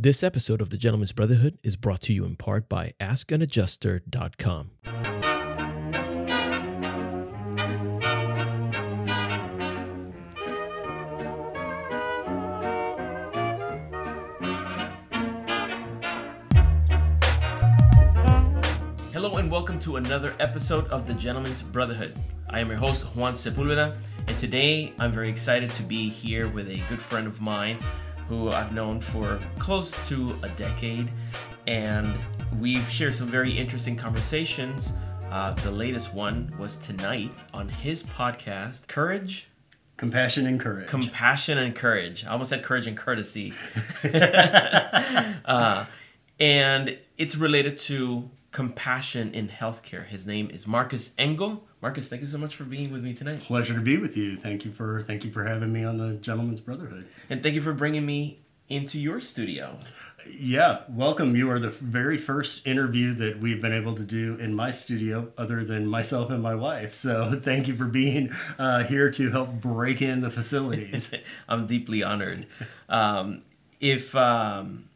This episode of the Gentlemen's Brotherhood is brought to you in part by AskAnAdjuster.com. Hello and welcome to another episode of the Gentlemen's Brotherhood. I am your host Juan Sepulveda, and today I'm very excited to be here with a good friend of mine who I've known for close to a decade, and we've shared some very interesting conversations. Uh, the latest one was tonight on his podcast, Courage, Compassion and courage. Compassion and Courage. I almost said courage and courtesy. uh, and it's related to compassion in healthcare. His name is Marcus Engel. Marcus, thank you so much for being with me tonight. Pleasure to be with you. Thank you for thank you for having me on the Gentlemen's Brotherhood. And thank you for bringing me into your studio. Yeah, welcome. You are the very first interview that we've been able to do in my studio, other than myself and my wife. So thank you for being uh, here to help break in the facilities. I'm deeply honored. Um, if um,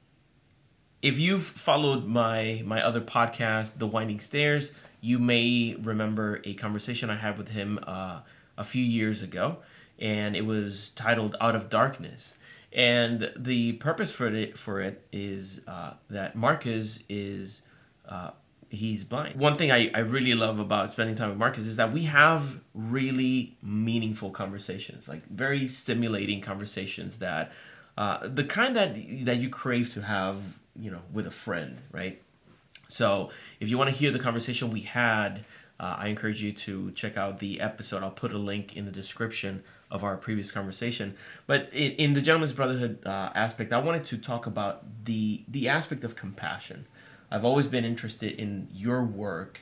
if you've followed my my other podcast, The Winding Stairs, you may remember a conversation I had with him uh, a few years ago, and it was titled "Out of Darkness." And the purpose for it for it is uh, that Marcus is uh, he's blind. One thing I, I really love about spending time with Marcus is that we have really meaningful conversations, like very stimulating conversations that uh, the kind that that you crave to have, you know, with a friend, right? So if you want to hear the conversation we had, uh, I encourage you to check out the episode. I'll put a link in the description of our previous conversation. But in, in the Gentlemen's Brotherhood uh, aspect, I wanted to talk about the the aspect of compassion. I've always been interested in your work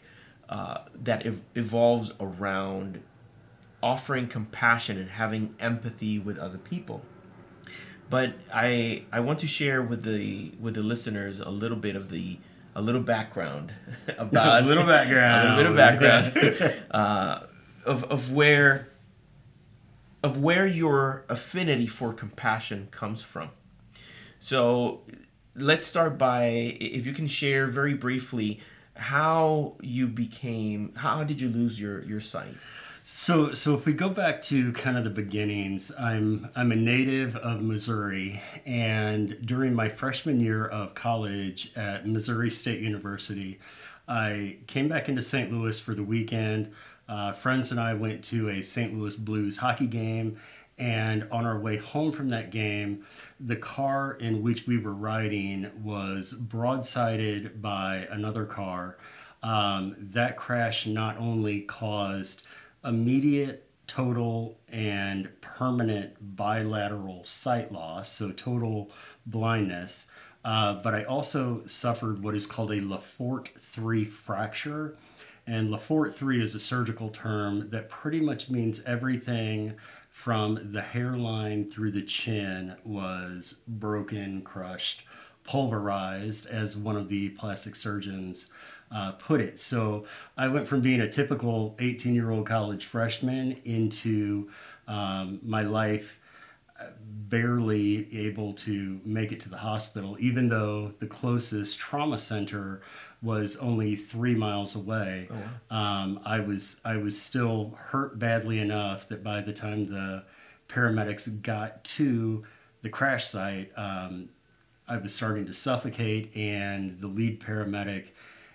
uh, that ev- evolves around offering compassion and having empathy with other people. But I I want to share with the with the listeners a little bit of the a little background about a little background, a little bit of background uh, of of where of where your affinity for compassion comes from. So let's start by if you can share very briefly how you became how did you lose your your sight so so if we go back to kind of the beginnings i'm i'm a native of missouri and during my freshman year of college at missouri state university i came back into st louis for the weekend uh, friends and i went to a st louis blues hockey game and on our way home from that game the car in which we were riding was broadsided by another car. Um, that crash not only caused immediate, total, and permanent bilateral sight loss, so total blindness, uh, but I also suffered what is called a Le Fort 3 fracture. And Le Fort 3 is a surgical term that pretty much means everything from the hairline through the chin was broken, crushed, pulverized, as one of the plastic surgeons uh, put it. So I went from being a typical 18 year old college freshman into um, my life uh, barely able to make it to the hospital, even though the closest trauma center was only three miles away. Oh, wow. um, I was I was still hurt badly enough that by the time the paramedics got to the crash site, um, I was starting to suffocate, and the lead paramedic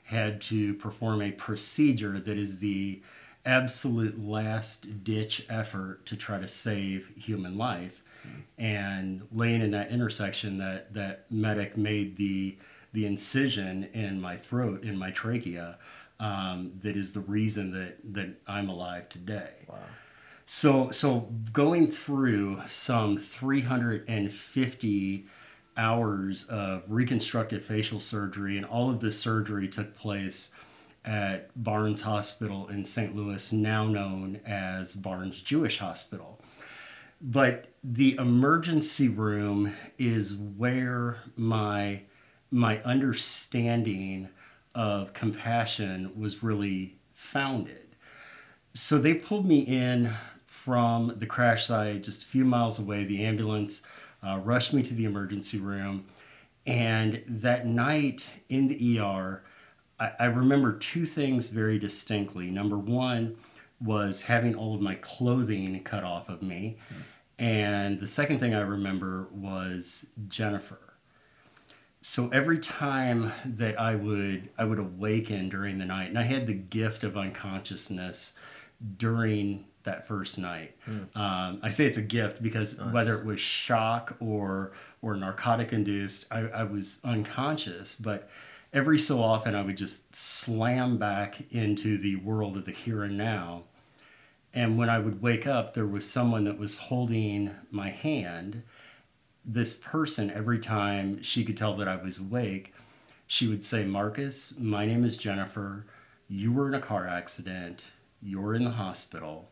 had to perform a procedure that is the absolute last ditch effort to try to save human life. Mm-hmm. And laying in that intersection, that that medic made the the incision in my throat, in my trachea, um, that is the reason that, that I'm alive today. Wow. So, so going through some 350 hours of reconstructive facial surgery, and all of this surgery took place at Barnes Hospital in St. Louis, now known as Barnes Jewish Hospital. But the emergency room is where my my understanding of compassion was really founded. So they pulled me in from the crash site just a few miles away. The ambulance uh, rushed me to the emergency room. And that night in the ER, I, I remember two things very distinctly. Number one was having all of my clothing cut off of me. And the second thing I remember was Jennifer. So every time that I would I would awaken during the night, and I had the gift of unconsciousness during that first night. Um, I say it's a gift because whether it was shock or or narcotic induced, I, I was unconscious. But every so often, I would just slam back into the world of the here and now. And when I would wake up, there was someone that was holding my hand. This person, every time she could tell that I was awake, she would say, Marcus, my name is Jennifer. You were in a car accident. You're in the hospital.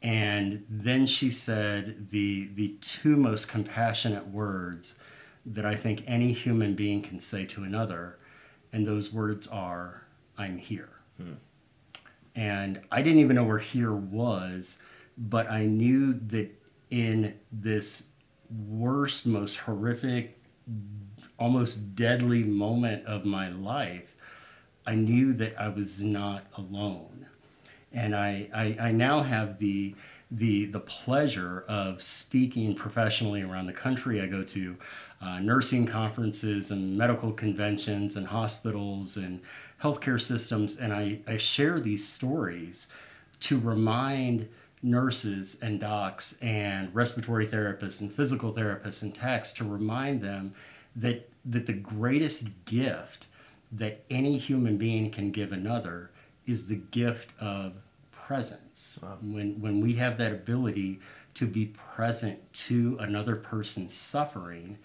And then she said the, the two most compassionate words that I think any human being can say to another. And those words are, I'm here. Hmm. And I didn't even know where here was, but I knew that in this worst, most horrific, almost deadly moment of my life, I knew that I was not alone. And I, I, I now have the, the, the pleasure of speaking professionally around the country. I go to uh, nursing conferences and medical conventions and hospitals and healthcare systems, and I, I share these stories to remind nurses and docs and respiratory therapists and physical therapists and techs to remind them that that the greatest gift that any human being can give another is the gift of presence. When when we have that ability to be present to another person's suffering,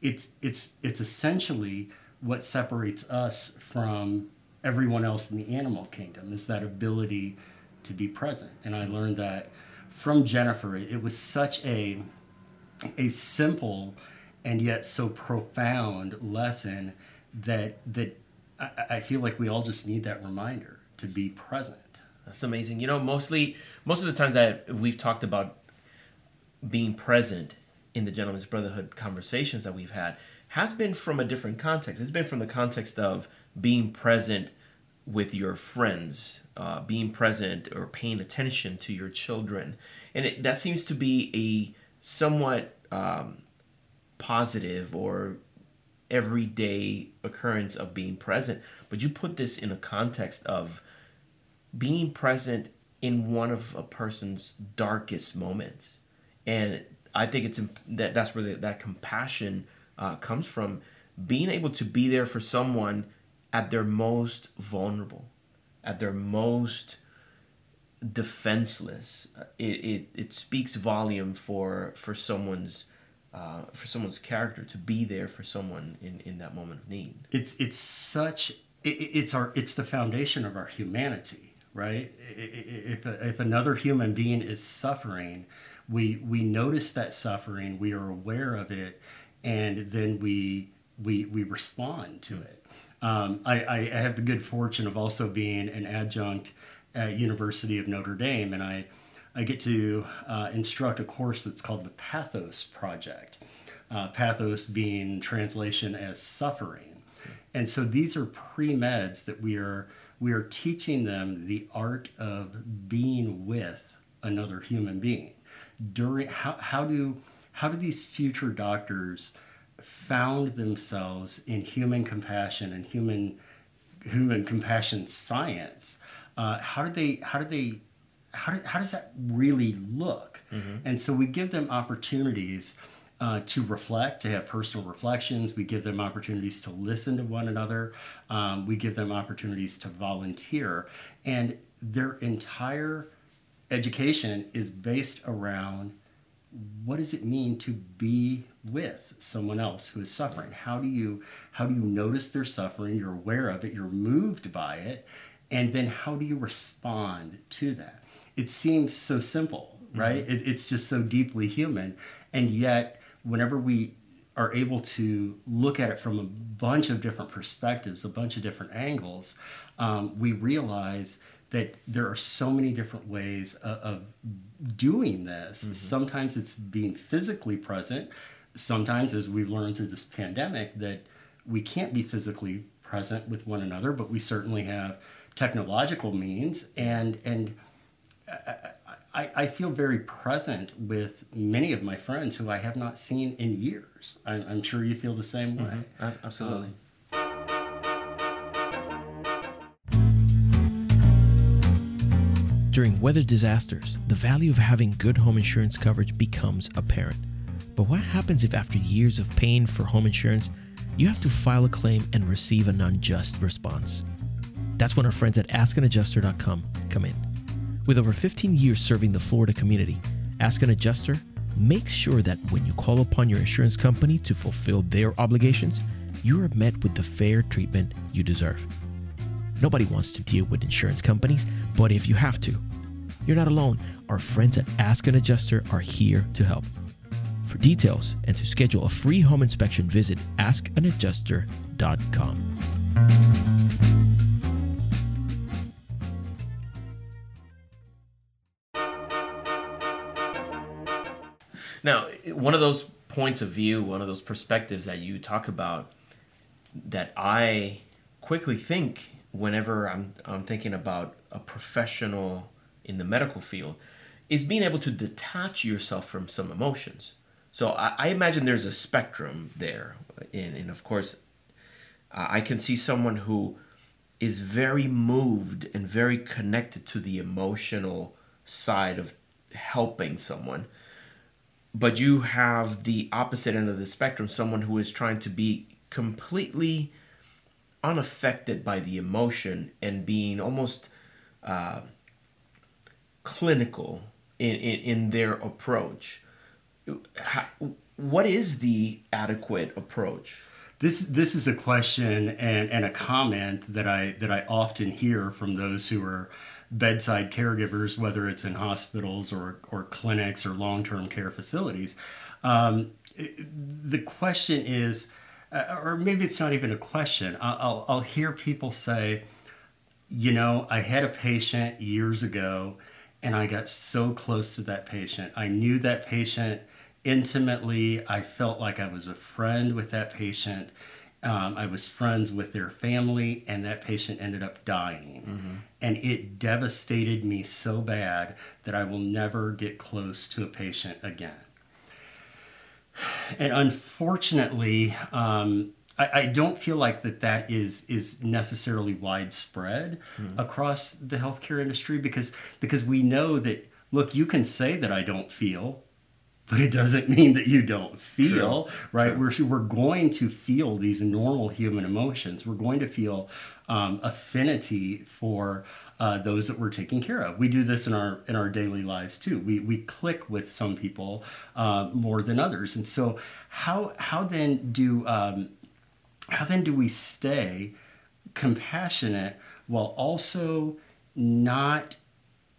it's it's it's essentially what separates us from everyone else in the animal kingdom is that ability to be present. And I learned that from Jennifer. It was such a a simple and yet so profound lesson that that I, I feel like we all just need that reminder to be present. That's amazing. You know, mostly most of the times that we've talked about being present in the Gentlemen's Brotherhood conversations that we've had has been from a different context. It's been from the context of being present with your friends, uh, being present or paying attention to your children, and it, that seems to be a somewhat um, positive or everyday occurrence of being present. But you put this in a context of being present in one of a person's darkest moments, and I think it's that that's where the, that compassion uh, comes from. Being able to be there for someone at their most vulnerable, at their most defenseless. It, it, it speaks volume for for someone's uh, for someone's character to be there for someone in, in that moment of need. It's it's such it, it's our it's the foundation of our humanity, right? If if another human being is suffering, we we notice that suffering, we are aware of it, and then we we we respond to it. Um, I, I I have the good fortune of also being an adjunct at University of Notre Dame, and I I get to uh, instruct a course that's called the Pathos Project. Uh, pathos being translation as suffering, and so these are pre meds that we are we are teaching them the art of being with another human being. During how how do how do these future doctors found themselves in human compassion and human human compassion science? Uh, how do they how do they how, do, how does that really look? And so we give them opportunities uh, to reflect, to have personal reflections. We give them opportunities to listen to one another. Um, we give them opportunities to volunteer. And their entire education is based around what does it mean to be with someone else who is suffering? How do you how do you notice their suffering? You're aware of it. You're moved by it. And then how do you respond to that? It seems so simple right? It, it's just so deeply human. And yet whenever we are able to look at it from a bunch of different perspectives a bunch of different angles um, we realize that there are so many different ways of, of doing this. Sometimes it's being physically present. sometimes, as we've learned through this pandemic, that we can't be physically present with one another, but we certainly have technological means and and I, I feel very present with many of my friends who I have not seen in years. I'm, I'm sure you feel the same way. Mm-hmm. Absolutely. Um, During weather disasters, the value of having good home insurance coverage becomes apparent. But what happens if, after years of paying for home insurance, you have to file a claim and receive an unjust response? That's when our friends at AskAnAdjuster.com come in. With over 15 years serving the Florida community, Ask an Adjuster makes sure that when you call upon your insurance company to fulfill their obligations, you are met with the fair treatment you deserve. Nobody wants to deal with insurance companies, but if you have to, you're not alone. Our friends at Ask an Adjuster are here to help. For details and to schedule a free home inspection, visit askanadjuster.com. Now, one of those points of view, one of those perspectives that you talk about that I quickly think whenever I'm, I'm thinking about a professional in the medical field is being able to detach yourself from some emotions. So I, I imagine there's a spectrum there. And, and of course, I can see someone who is very moved and very connected to the emotional side of helping someone but you have the opposite end of the spectrum someone who is trying to be completely unaffected by the emotion and being almost uh, clinical in, in, in, their approach. How, what is the adequate approach? This this is a question and, and a comment that I that I often hear from those who are bedside caregivers, whether it's in hospitals or, or clinics or long term care facilities. Um, the question is, uh, or maybe it's not even a question, I'll, I'll hear people say, you know, I had a patient years ago and I got so close to that patient. I knew that patient intimately. I felt like I was a friend with that patient. Um, I was friends with their family, and that patient ended up dying. Mm-hmm. And it devastated me so bad that I will never get close to a patient again. And unfortunately, um, I, I, don't feel like that that is is necessarily widespread mm-hmm. across the healthcare industry because because we know that look, you can say that I don't feel, but it doesn't mean that you don't feel, True. right? True. We're, we're going to feel these normal human emotions. We're going to feel um, affinity for uh, those that we're taking care of. We do this in our in our daily lives too. We we click with some people uh, more than others, and so how how then do um, how then do we stay compassionate while also not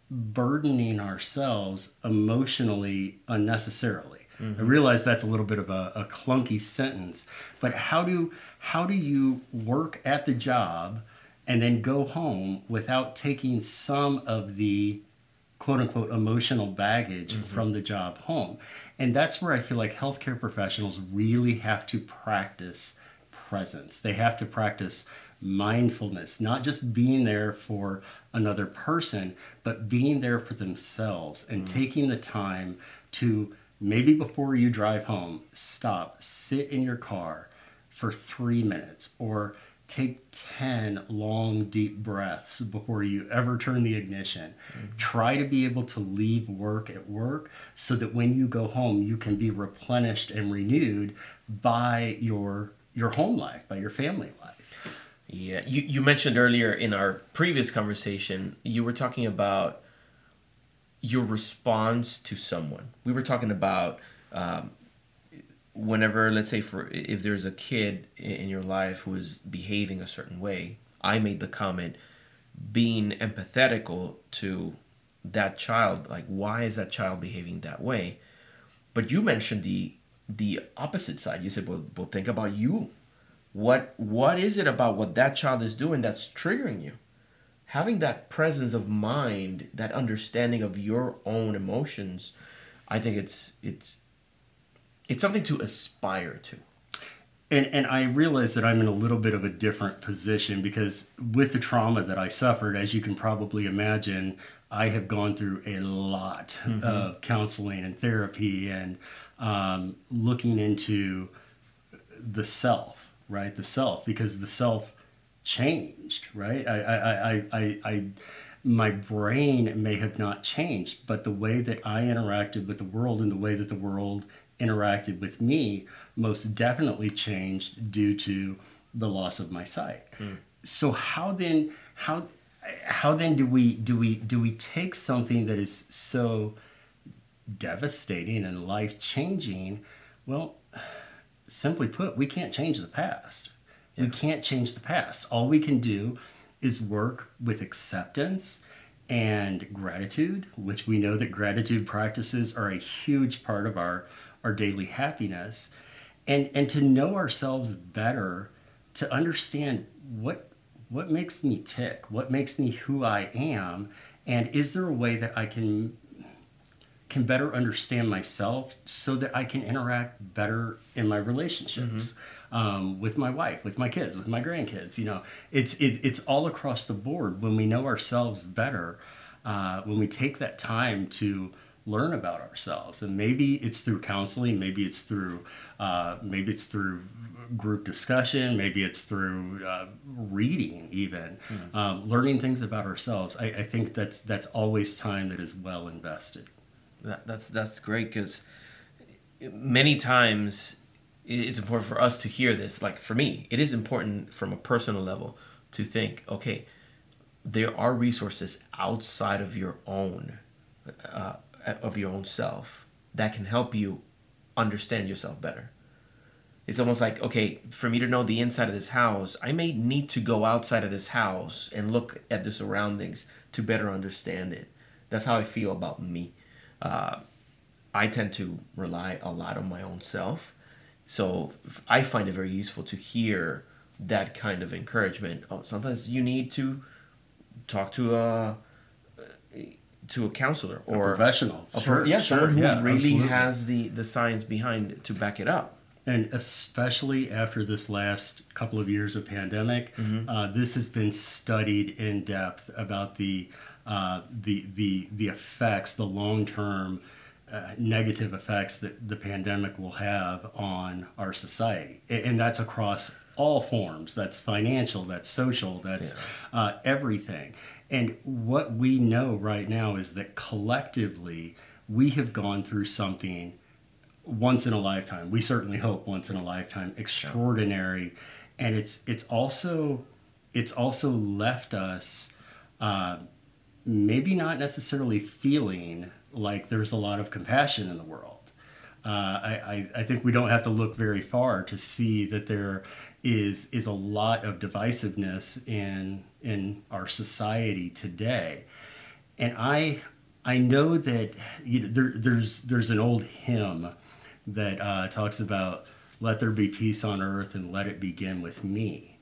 burdening ourselves emotionally unnecessarily. Mm-hmm. I realize that's a little bit of a, a, clunky sentence, but how do how do you work at the job and then go home without taking some of the quote unquote emotional baggage mm-hmm. from the job home? And that's where I feel like healthcare professionals really have to practice presence. They have to practice mindfulness, not just being there for another person, but being there for themselves and mm. taking the time to maybe before you drive home, stop, sit in your car for three minutes or take 10 long, deep breaths before you ever turn the ignition. Mm-hmm. Try to be able to leave work at work so that when you go home, you can be replenished and renewed by your your home life, by your family life. Yeah, you, you mentioned earlier in our previous conversation, you were talking about your response to someone. We were talking about um, whenever, let's say, for if there's a kid in your life who is behaving a certain way, I made the comment being empathetical to that child, like why is that child behaving that way? But you mentioned the the opposite side. You said, well, well, think about you what what is it about what that child is doing that's triggering you having that presence of mind that understanding of your own emotions i think it's it's It's something to aspire to. And, and I realize that I'm in a little bit of a different position because with the trauma that I suffered, as you can probably imagine, I have gone through a lot mm-hmm. of counseling and therapy and um, looking into the self, right? The self, because the self changed, right? I, I, I, I, I, my brain may have not changed, but the way that I interacted with the world and the way that the world interacted with me most definitely changed due to the loss of my sight. Mm. So how then how how then do we do we do we take something that is so devastating and life changing? Well, simply put, we can't change the past. Yeah. We can't change the past. All we can do is work with acceptance and gratitude, which we know that gratitude practices are a huge part of our, our daily happiness. And, and to know ourselves better, to understand what, what makes me tick, what makes me who I am, and is there a way that I can can better understand myself so that I can interact better in my relationships mm-hmm. um, with my wife, with my kids, with my grandkids. You know, it's it, it's all across the board. When we know ourselves better, uh, when we take that time to learn about ourselves, and maybe it's through counseling, maybe it's through uh, maybe it's through group discussion, maybe it's through uh, reading, even mm-hmm. um, learning things about ourselves. I, I think that's that's always time that is well invested. That, that's that's great because many times it's important for us to hear this. Like for me, it is important from a personal level to think, okay, there are resources outside of your own, uh, of your own self that can help you understand yourself better. It's almost like, okay, for me to know the inside of this house, I may need to go outside of this house and look at the surroundings to better understand it. That's how I feel about me uh, I tend to rely a lot on my own self. So I find it very useful to hear that kind of encouragement. Oh, sometimes you need to talk to a to a counselor or a professional. A sure, yeah, sure, someone who yeah, really absolutely. has the the science behind it to back it up. And especially after this last couple of years of pandemic, mm-hmm. uh, this has been studied in depth about the uh, the the the effects, the long term uh, negative effects that the pandemic will have on our society, and that's across all forms. That's financial, that's social, that's yeah. uh, everything. And what we know right now is that collectively we have gone through something once in a lifetime. We certainly hope once in a lifetime, extraordinary, and it's it's also it's also left us. Uh, maybe not necessarily feeling like there's a lot of compassion in the world. Uh, I, I, think we don't have to look very far to see that there is is a lot of divisiveness in in our society today, and I I know that you know, there, there's there's an old hymn that uh, talks about let there be peace on earth and let it begin with me,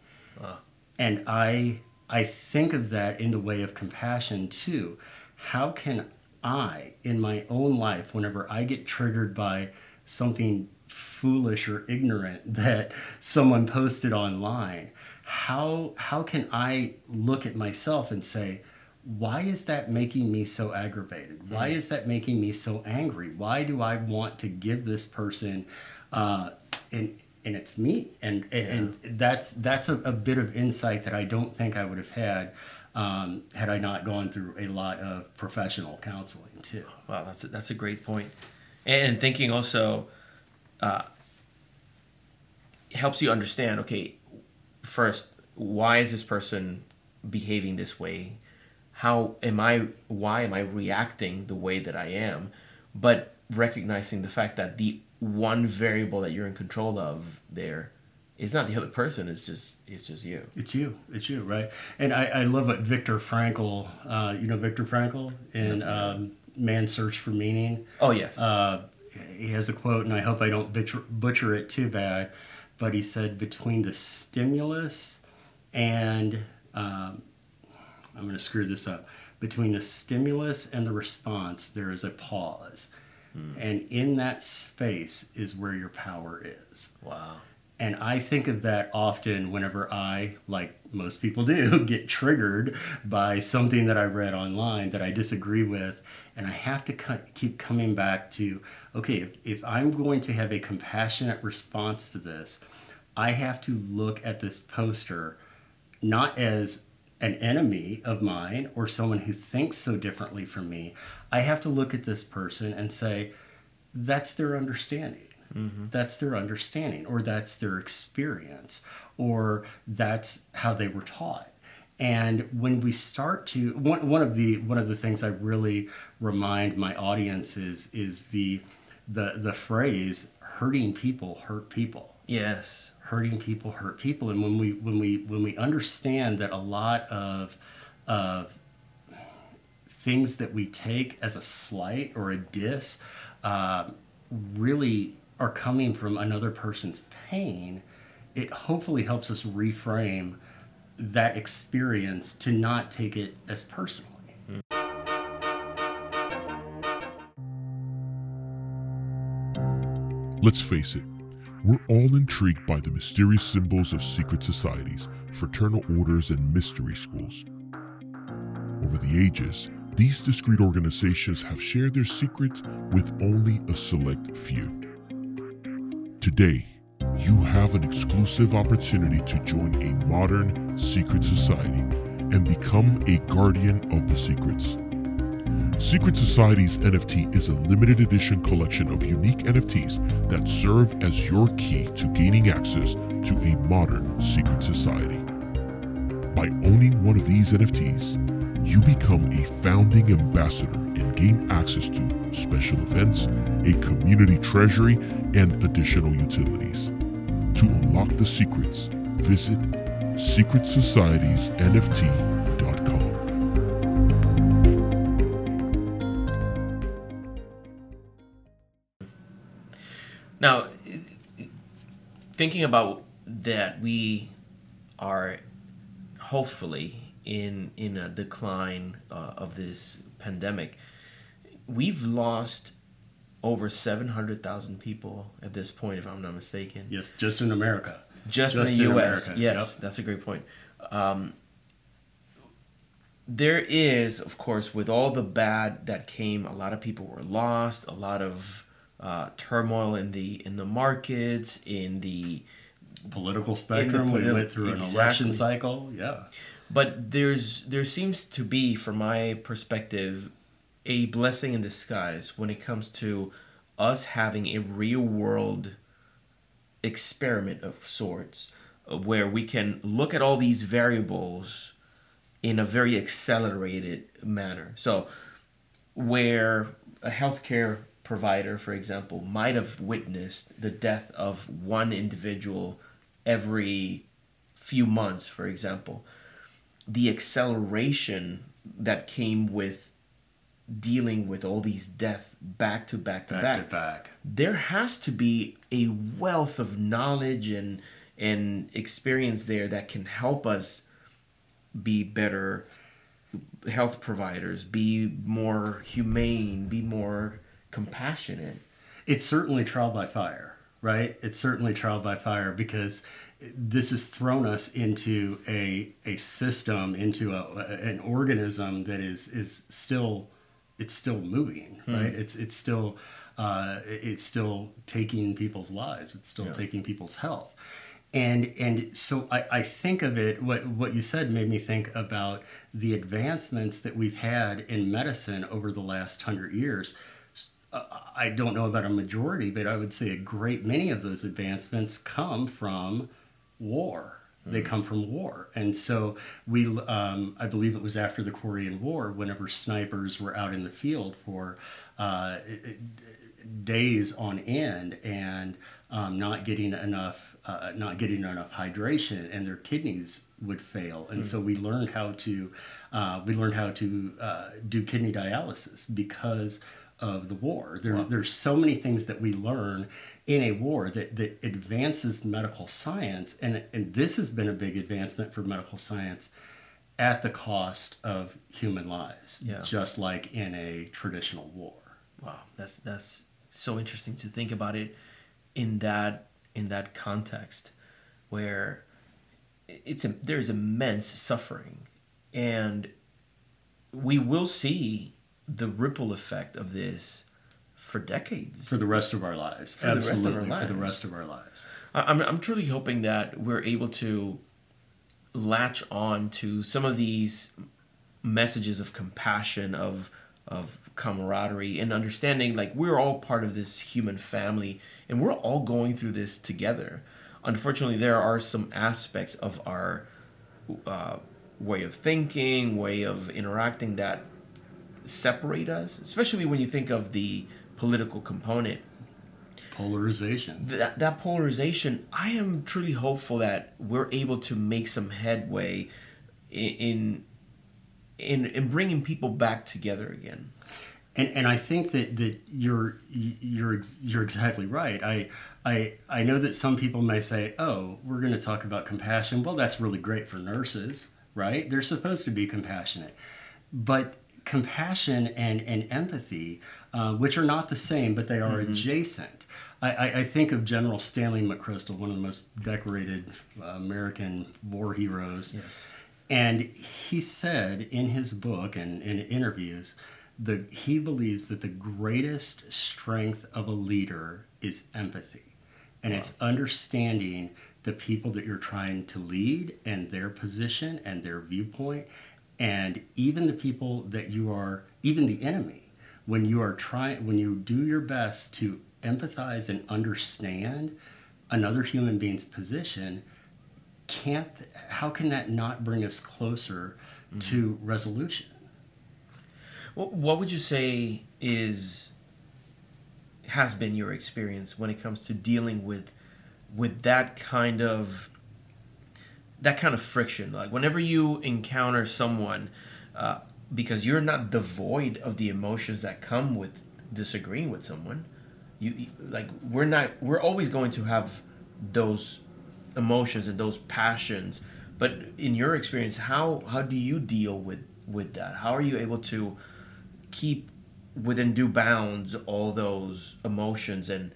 and I I think of that in the way of compassion too. How can I, in my own life, whenever I get triggered by something foolish or ignorant that someone posted online, how how can I look at myself and say, why is that making me so aggravated? Why mm. is that making me so angry? Why do I want to give this person uh, an and it's me and and, yeah. and that's that's a, a, bit of insight that i don't think i would have had um, had i not gone through a lot of professional counseling too. Wow that's a, that's a great point. And thinking also uh, helps you understand okay first why is this person behaving this way? How am i why am i reacting the way that i am? But recognizing the fact that the one variable that you're in control of there it's not the other person it's just it's just you. It's you it's you right? And i, I love what viktor frankl uh, you know viktor frankl in um, man's search for meaning? Oh yes. Uh, he has a quote and i hope i don't butcher, butcher it too bad but he said between the stimulus and um, i'm going to screw this up. Between the stimulus and the response there is a pause Hmm. And in that space is where your power is. Wow. And I think of that often whenever I, like most people do, get triggered by something that I read online that I disagree with. And I have to keep coming back to okay, if, if I'm going to have a compassionate response to this, I have to look at this poster not as an enemy of mine or someone who thinks so differently from me. I have to look at this person and say, that's their understanding. Mm-hmm. That's their understanding, or that's their experience, or that's how they were taught. And when we start to one, one of the one of the things I really remind my audience is is the the the phrase hurting people hurt people Yes. Hurting people hurt people. And when we when we when we understand that a lot of of things that we take as a slight or a diss uh, really are coming from another person's pain it hopefully helps us reframe that experience to not take it as personally Let's face it, we're all intrigued by the mysterious symbols of secret societies, fraternal orders, and mystery schools. Over the ages, these discreet organizations have shared their secrets with only a select few. Today, you have an exclusive opportunity to join a modern secret society and become a guardian of the secrets. Secret Society's NFT is a limited edition collection of unique NFTs that serve as your key to gaining access to a modern secret society. By owning one of these NFTs, you become a founding ambassador and gain access to special events, a community treasury, and additional utilities. To unlock the secrets, visit secretsocietiesnft.com. thinking about that, we are hopefully in in a decline uh, of this pandemic. We've lost over seven hundred thousand people at this point, if I'm not mistaken. yes just in america Just, Just in the in U.S. America, Yes, yep. that's a great point. Um, there is, of course, with all the bad that came, a lot of people were lost. A lot of uh, turmoil in the in the markets, in the political spectrum we politi- went through an exactly. election cycle yeah but there's there seems to be, from my perspective, a blessing in disguise when it comes to us having a real world experiment of sorts uh, where we can look at all these variables in a very accelerated manner. So, where a healthcare provider, for example, might have witnessed the death of one individual every few months, for example, the acceleration that came with dealing with all these deaths back to back to back back, to back. there has to be a wealth of knowledge and and experience there that can help us be better health providers, be more humane, be more compassionate. it's certainly trial by fire, right? It's certainly trial by fire because this has thrown us into a a system, into a, an organism that is is still it's still moving, right? It's it's still uh, it's still taking people's lives. It's still Yeah. taking people's health. And and so I, I think of it what what you said made me think about the advancements that we've had in medicine over the last hundred years. I don't know about a majority, but I would say a great many of those advancements come from war. They come from war, and so we, um, I believe it was after the Korean War, whenever snipers were out in the field for uh, days on end and um, not getting enough, uh, not getting enough hydration, and their kidneys would fail. And so we learned how to, uh, we learned how to uh, do kidney dialysis because of the war. There, there's so many things that we learn in a war that, that advances medical science, and and this has been a big advancement for medical science at the cost of human lives, Yeah. just like in a traditional war. Wow, that's that's so interesting to think about it in that in that context where it's a, there's immense suffering and we will see the ripple effect of this for decades. For the rest of our lives. For the rest of our absolutely for the lives. rest of our lives. I'm, I'm truly hoping that we're able to latch on to some of these messages of compassion of of camaraderie and understanding like we're all part of this human family and we're all going through this together. Unfortunately there are some aspects of our uh, way of thinking way of interacting that separate us especially when you think of the political component polarization that, that polarization, I am truly hopeful that we're able to make some headway in in in bringing people back together again. and and I think that that you're you're you're exactly right. I I I know that some people may say, "Oh, we're going to talk about compassion." Well, that's really great for nurses, right? They're supposed to be compassionate, but compassion and and empathy, uh, which are not the same, but they are adjacent. I, I, think of General Stanley McChrystal, one of the most decorated uh, American war heroes. Yes. And he said in his book and in interviews that he believes that the greatest strength of a leader is empathy. And it's understanding the people that you're trying to lead and their position and their viewpoint, and even the people that you are, even the enemy. When you are trying, when you do your best to empathize and understand another human being's position, can't how can that not bring us closer mm-hmm. to resolution What, what would you say is has been your experience when it comes to dealing with with that kind of that kind of friction? Like whenever you encounter someone, uh, because you're not devoid of the emotions that come with disagreeing with someone. You like we're not we're always going to have those emotions and those passions. But in your experience, how how do you deal with with that? How are you able to keep within due bounds all those emotions and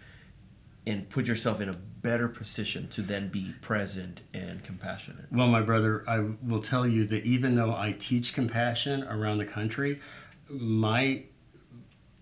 and put yourself in a better position to then be present and compassionate? well my brother i will tell you that even though i teach compassion around the country my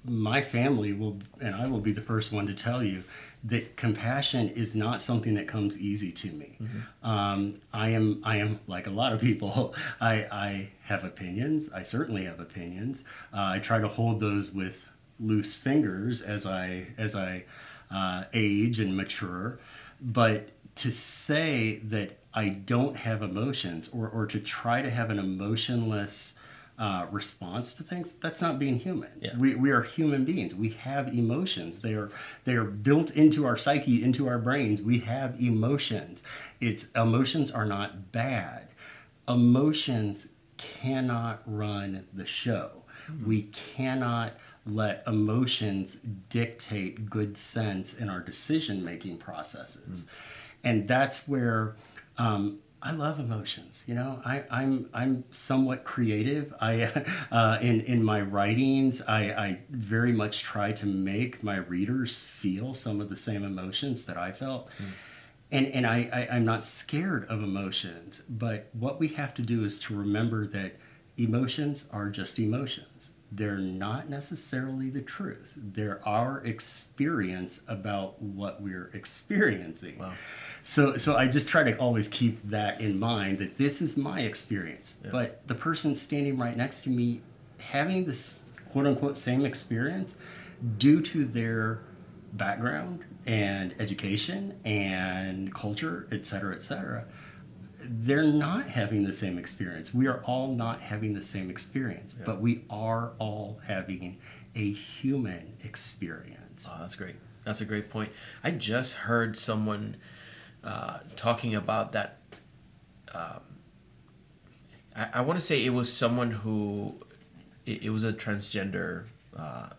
my family will and i will be the first one to tell you that compassion is not something that comes easy to me. Um, i am i am like a lot of people. I i have opinions. I certainly have opinions. Uh, i try to hold those with loose fingers as i as i uh, age and mature. But to say that i don't have emotions or or to try to have an emotionless uh, response to things that's not being human. Yeah. we, we are human beings. We have emotions. They are they are built into our psyche into our brains. We have emotions. It's emotions are not bad. Emotions cannot run the show. We cannot let emotions dictate good sense in our decision making processes and that's where um, I love emotions. You know, I, I'm I'm somewhat creative. I uh, in in my writings, I, I very much try to make my readers feel some of the same emotions that I felt. And, and I, I, I'm not scared of emotions, but what we have to do is to remember that emotions are just emotions. They're not necessarily the truth. They're our experience about what we're experiencing. Wow. So, so I just try to always keep that in mind that this is my experience, Yeah. but the person standing right next to me having this quote unquote same experience due to their background and education and culture, et cetera, et cetera, they're not having the same experience. We are all not having the same experience, but we are all having a human experience. Oh, that's great. That's a great point. I just heard someone uh, talking about that. Um, I, I want to say it was someone who, it, it was a transgender uh,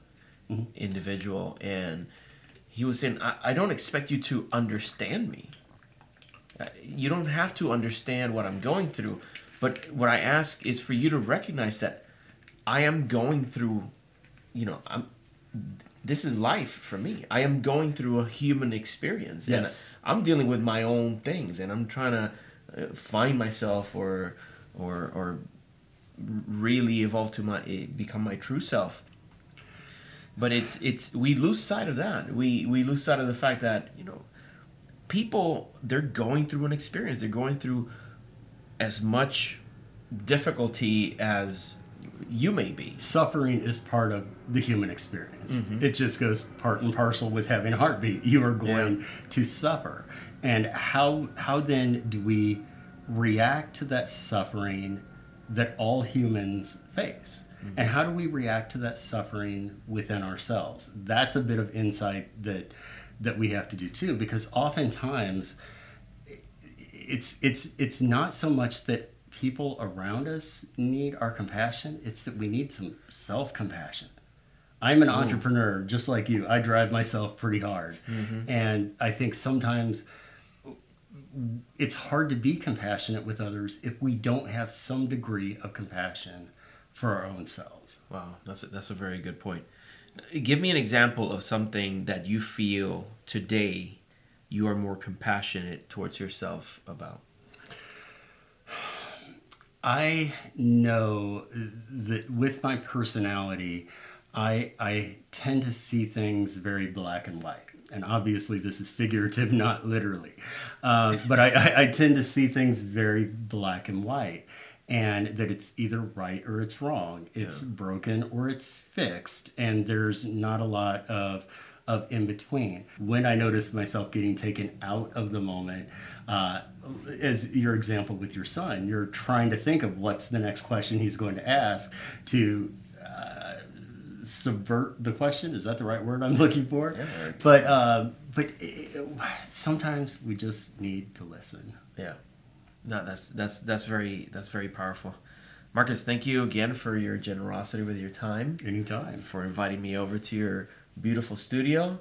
individual, and he was saying, I, I don't expect you to understand me. You don't have to understand what I'm going through, but what I ask is for you to recognize that I am going through, you know, I'm this is life for me. I am going through a human experience, and Yes. I'm dealing with my own things, and I'm trying to uh, find myself or or or really evolve to my eh, become my true self. But it's it's we lose sight of that. We we lose sight of the fact that you know people they're going through an experience. They're going through as much difficulty as you may be. suffering is part of the human experience. Mm-hmm. It just goes part and parcel with having a heartbeat. You are going to suffer. And how how then do we react to that suffering that all humans face? Mm-hmm. And how do we react to that suffering within ourselves? That's a bit of insight that that we have to do too because oftentimes it's it's it's not so much that people around us need our compassion it's that we need some self-compassion. I'm an entrepreneur just like you. I drive myself pretty hard. Mm-hmm. And i think sometimes it's hard to be compassionate with others if we don't have some degree of compassion for our own selves. Wow, that's a, that's a very good point. Give me an example of something that you feel today you are more compassionate towards yourself about. I know that with my personality, I I tend to see things very black and white, and obviously this is figurative, not literally. Uh, but I, I, I tend to see things very black and white, and that it's either right or it's wrong. It's broken or it's fixed, and there's not a lot of of in between. When I notice myself getting taken out of the moment, uh, as your example with your son, you're trying to think of what's the next question he's going to ask to uh, subvert the question. Is that the right word I'm looking for? Yeah, right. But um, but uh, sometimes we just need to listen. Yeah, no, that's that's that's very that's very powerful. Marcus, thank you again for your generosity with your time, Anytime. for inviting me over to your beautiful studio.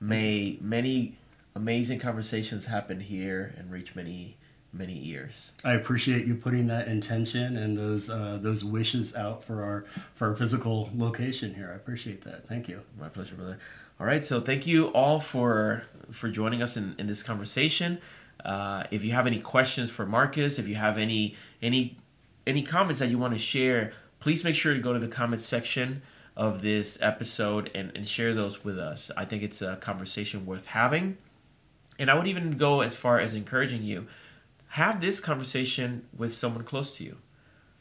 May many amazing conversations happen here and reach many many ears. I appreciate you putting that intention and those uh, those wishes out for our for our physical location here. I appreciate that. Thank you. My pleasure, brother. All right, so thank you all for for joining us in, in this conversation. Uh, if you have any questions for Marcus, if you have any any any comments that you want to share, please make sure to go to the comments section of this episode and, and share those with us. I think it's a conversation worth having. And I would even go as far as encouraging you have this conversation with someone close to you.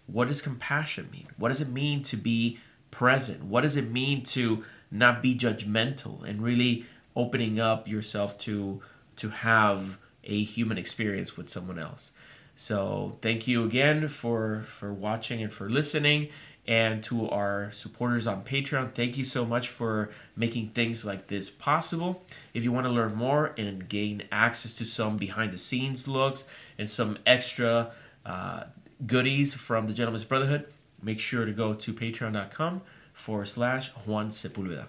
What does compassion mean? What does it mean to be present? What does it mean to not be judgmental and really opening up yourself to to have a human experience with someone else? So, thank you again for for watching and for listening and to our supporters on Patreon. Thank you so much for making things like this possible. If you want to learn more and gain access to some behind the scenes looks and some extra uh, goodies from the Gentlemen's Brotherhood, make sure to go to patreon.com forward slash Juan Sepulveda.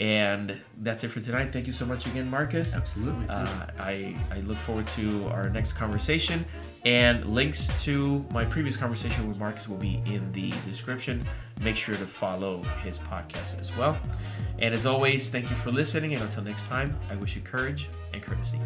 And that's it for tonight. Thank you so much again, Marcus. Absolutely. Uh, I, I look forward to our next conversation. And links to my previous conversation with Marcus will be in the description. Make sure to follow his podcast as well. And as always, thank you for listening. And until next time, I wish you courage and courtesy.